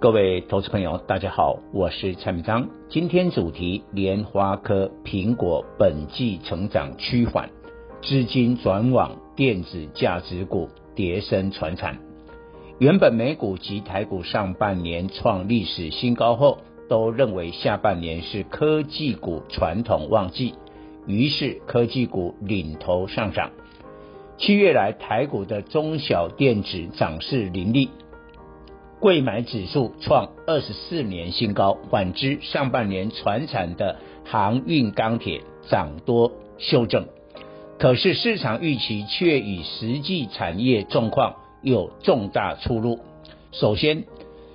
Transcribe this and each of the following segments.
各位投资朋友，大家好，我是蔡明章。今天主题：莲花科、苹果本季成长趋缓，资金转往电子价值股，跌升传产。原本美股及台股上半年创历史新高后，都认为下半年是科技股传统旺季，于是科技股领头上涨。七月来，台股的中小电子涨势凌厉。柜买指数创二十四年新高，反之上半年传产的航运钢铁涨多修正，可是市场预期却与实际产业状况有重大出入。首先，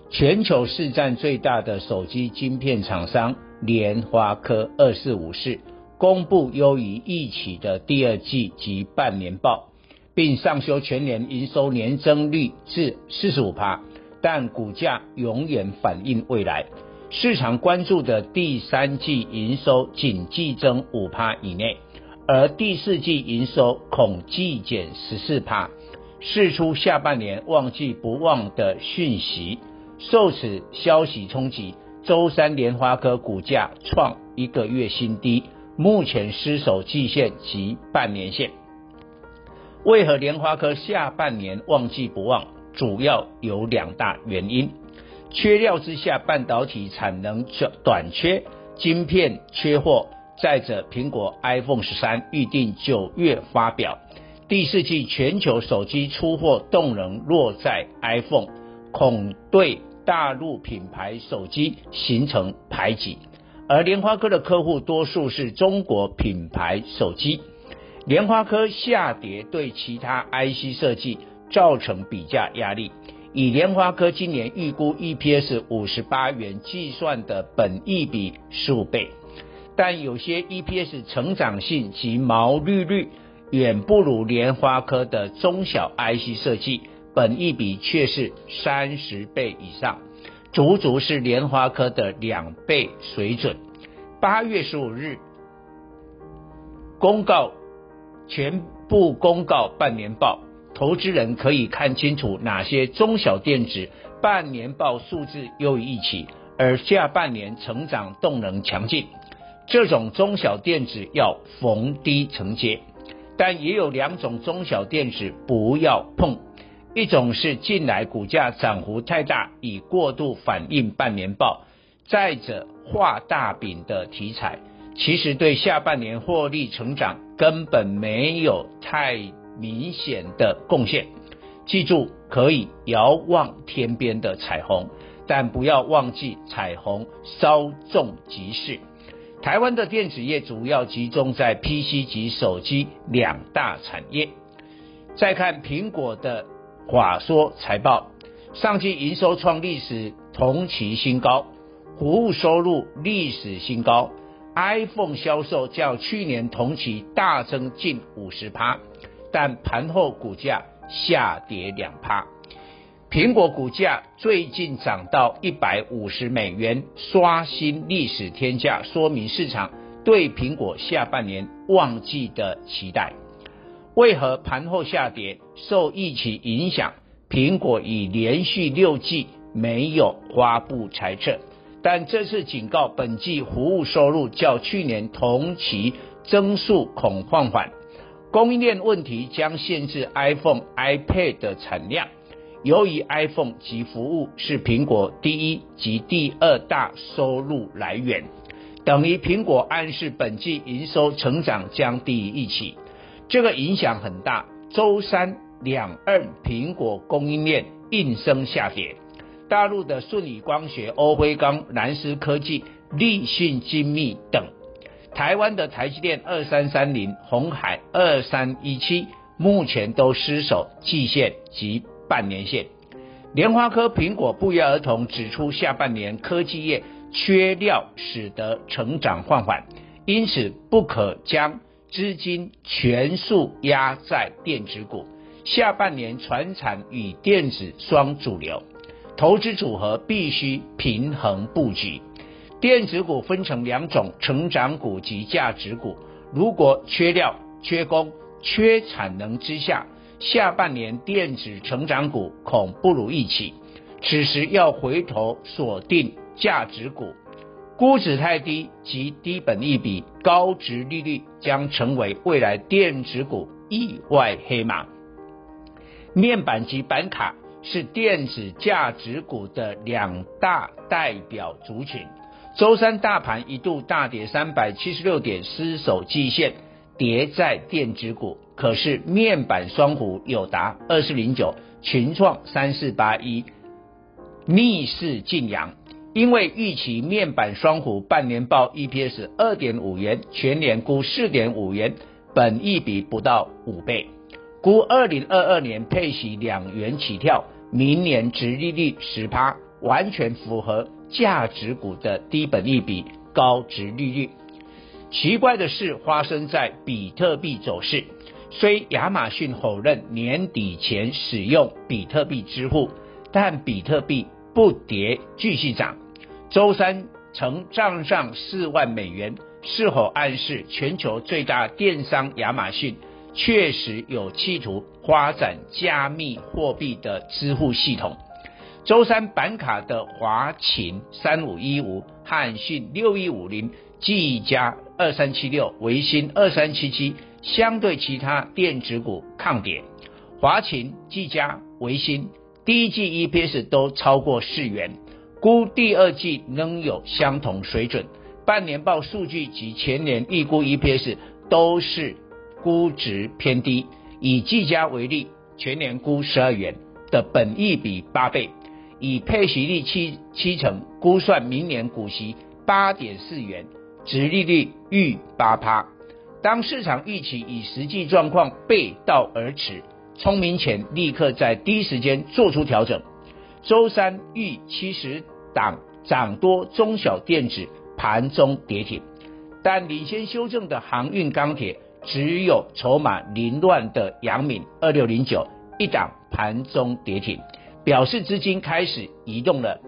全球市占最大的手机晶片厂商联发科二四五四公布优于预期的第二季及半年报，并上修全年营收年增率至四十五趴。但股价永远反映未来，市场关注的第三季营收仅季增五趴以内，而第四季营收恐季减十四趴，释出下半年旺季不旺的讯息。受此消息冲击，周三莲花科股价创一个月新低，目前失守季线及半年线。为何莲花科下半年旺季不旺？主要有两大原因：缺料之下，半导体产能短缺，晶片缺货；再者，苹果 iPhone 十三预定九月发表，第四季全球手机出货动能落在 iPhone，恐对大陆品牌手机形成排挤。而联发科的客户多数是中国品牌手机，联发科下跌对其他 IC 设计。造成比价压力。以联发科今年预估 EPS 五十八元计算的本益比十五倍，但有些 EPS 成长性及毛利率远不如联发科的中小 IC 设计，本益比却是三十倍以上，足足是联发科的两倍水准。八月十五日公告，全部公告半年报。投资人可以看清楚哪些中小电子半年报数字优于预期，而下半年成长动能强劲，这种中小电子要逢低承接。但也有两种中小电子不要碰，一种是近来股价涨幅太大，已过度反映半年报；再者画大饼的题材，其实对下半年获利成长根本没有太。明显的贡献，记住可以遥望天边的彩虹，但不要忘记彩虹稍纵即逝。台湾的电子业主要集中在 PC 及手机两大产业。再看苹果的华硕财报，上季营收创历史同期新高，服务收入历史新高，iPhone 销售较去年同期大增近五十趴。但盘后股价下跌两趴，苹果股价最近涨到一百五十美元，刷新历史天价，说明市场对苹果下半年旺季的期待。为何盘后下跌？受疫情影响，苹果已连续六季没有发布财测，但这次警告，本季服务收入较去年同期增速恐放缓。供应链问题将限制 iPhone、iPad 的产量。由于 iPhone 及服务是苹果第一及第二大收入来源，等于苹果暗示本季营收成长将低于预期。这个影响很大。周三两岸苹果供应链应声下跌，大陆的顺宇光学、欧辉刚、南思科技、立讯精密等。台湾的台积电二三三零、鸿海二三一七，目前都失守季线及半年线。联发科、苹果不约而同指出，下半年科技业缺料，使得成长放缓，因此不可将资金全数压在电子股。下半年传产与电子双主流，投资组合必须平衡布局。电子股分成两种：成长股及价值股。如果缺料、缺工、缺产能之下，下半年电子成长股恐不如预期。此时要回头锁定价值股，估值太低及低本益比、高值利率将成为未来电子股意外黑马。面板及板卡是电子价值股的两大代表族群。周三大盘一度大跌三百七十六点，失守季线，跌在电子股。可是面板双虎有达二四零九、群创三四八一逆势进扬，因为预期面板双虎半年报 EPS 二点五元，全年估四点五元，本益比不到五倍。估二零二二年配息两元起跳，明年殖利率十趴，完全符合价值股的低本利比、高值利率。奇怪的事发生在比特币走势，虽亚马逊否认年底前使用比特币支付，但比特币不跌继续涨。周三曾账上四万美元，是否暗示全球最大电商亚马逊？确实有企图发展加密货币的支付系统。周三板卡的华擎三五一五、汉讯六一五零、技嘉二三七六、微星二三七七，相对其他电子股抗跌。华擎、技嘉、微星第一季 EPS 都超过四元，估第二季仍有相同水准。半年报数据及全年预估 EPS 都是。估值偏低，以技嘉为例，全年估十二元的本益比八倍，以配息率七七成估算明年股息八点四元，殖利率逾八趴。当市场预期与实际状况背道而驰，聪明钱立刻在第一时间做出调整。周三逾七十档涨多中小电子盘中跌停，但领先修正的航运钢铁。只有筹码凌乱的阳明二六零九一档盘中跌停，表示资金开始移动了。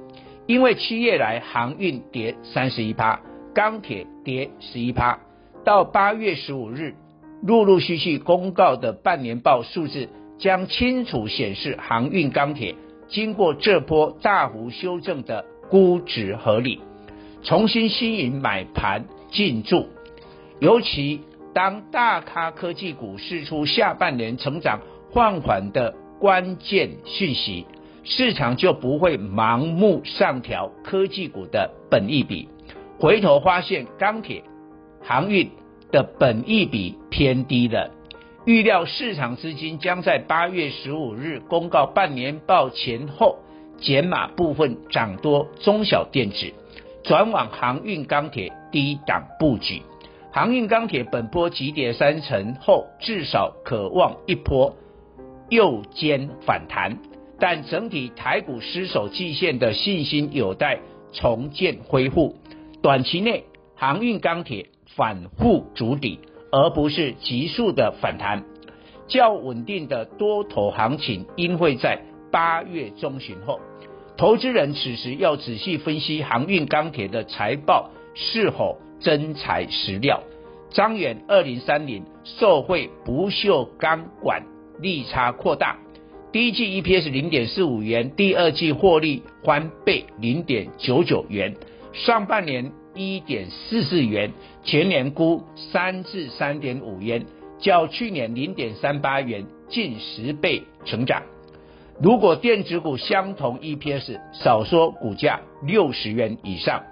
因为七月来航运跌三十一趴，钢铁跌十一趴，到八月十五日陆陆续续公告的半年报数字将清楚显示航运钢铁经过这波大幅修正的估值合理，重新吸引买盘进驻，尤其。当大咖科技股释出下半年成长放缓的关键讯息，市场就不会盲目上调科技股的本益比。回头发现钢铁、航运的本益比偏低了。预料市场资金将在八月十五日公告半年报前后减码部分涨多中小电子，转往航运钢铁低档布局。航运钢铁本波急跌三成后，至少可望一波右肩反弹，但整体台股失守季线的信心有待重建恢复。短期内，航运钢铁反复筑底，而不是急速的反弹。较稳定的多头行情应会在八月中旬后。投资人此时要仔细分析航运钢铁的财报是否。真材实料，张远二零三零受惠不锈钢管利差扩大，第一季 EPS 零点四五元，第二季获利翻倍零点九九元，上半年一点四四元，全年估三至三点五元，较去年零点三八元近十倍成长。如果电子股相同 EPS，少说股价六十元以上。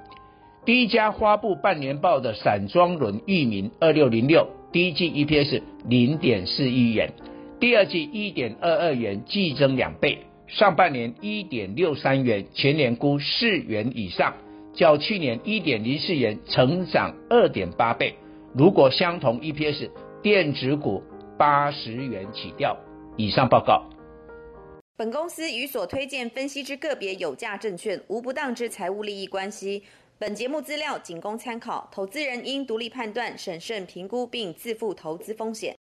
第一家发布半年报的散装轮域名二六零六，第一季 EPS 零点四一元，第二季一点二二元，季增两倍，上半年一点六三元，全年估四元以上，较去年一点零四元成长二点八倍。如果相同 EPS，电子股八十元起跳。以上报告。本公司与所推荐分析之个别有价证券无不当之财务利益关系。本节目资料仅供参考，投资人应独立判断、审慎评估并自负投资风险。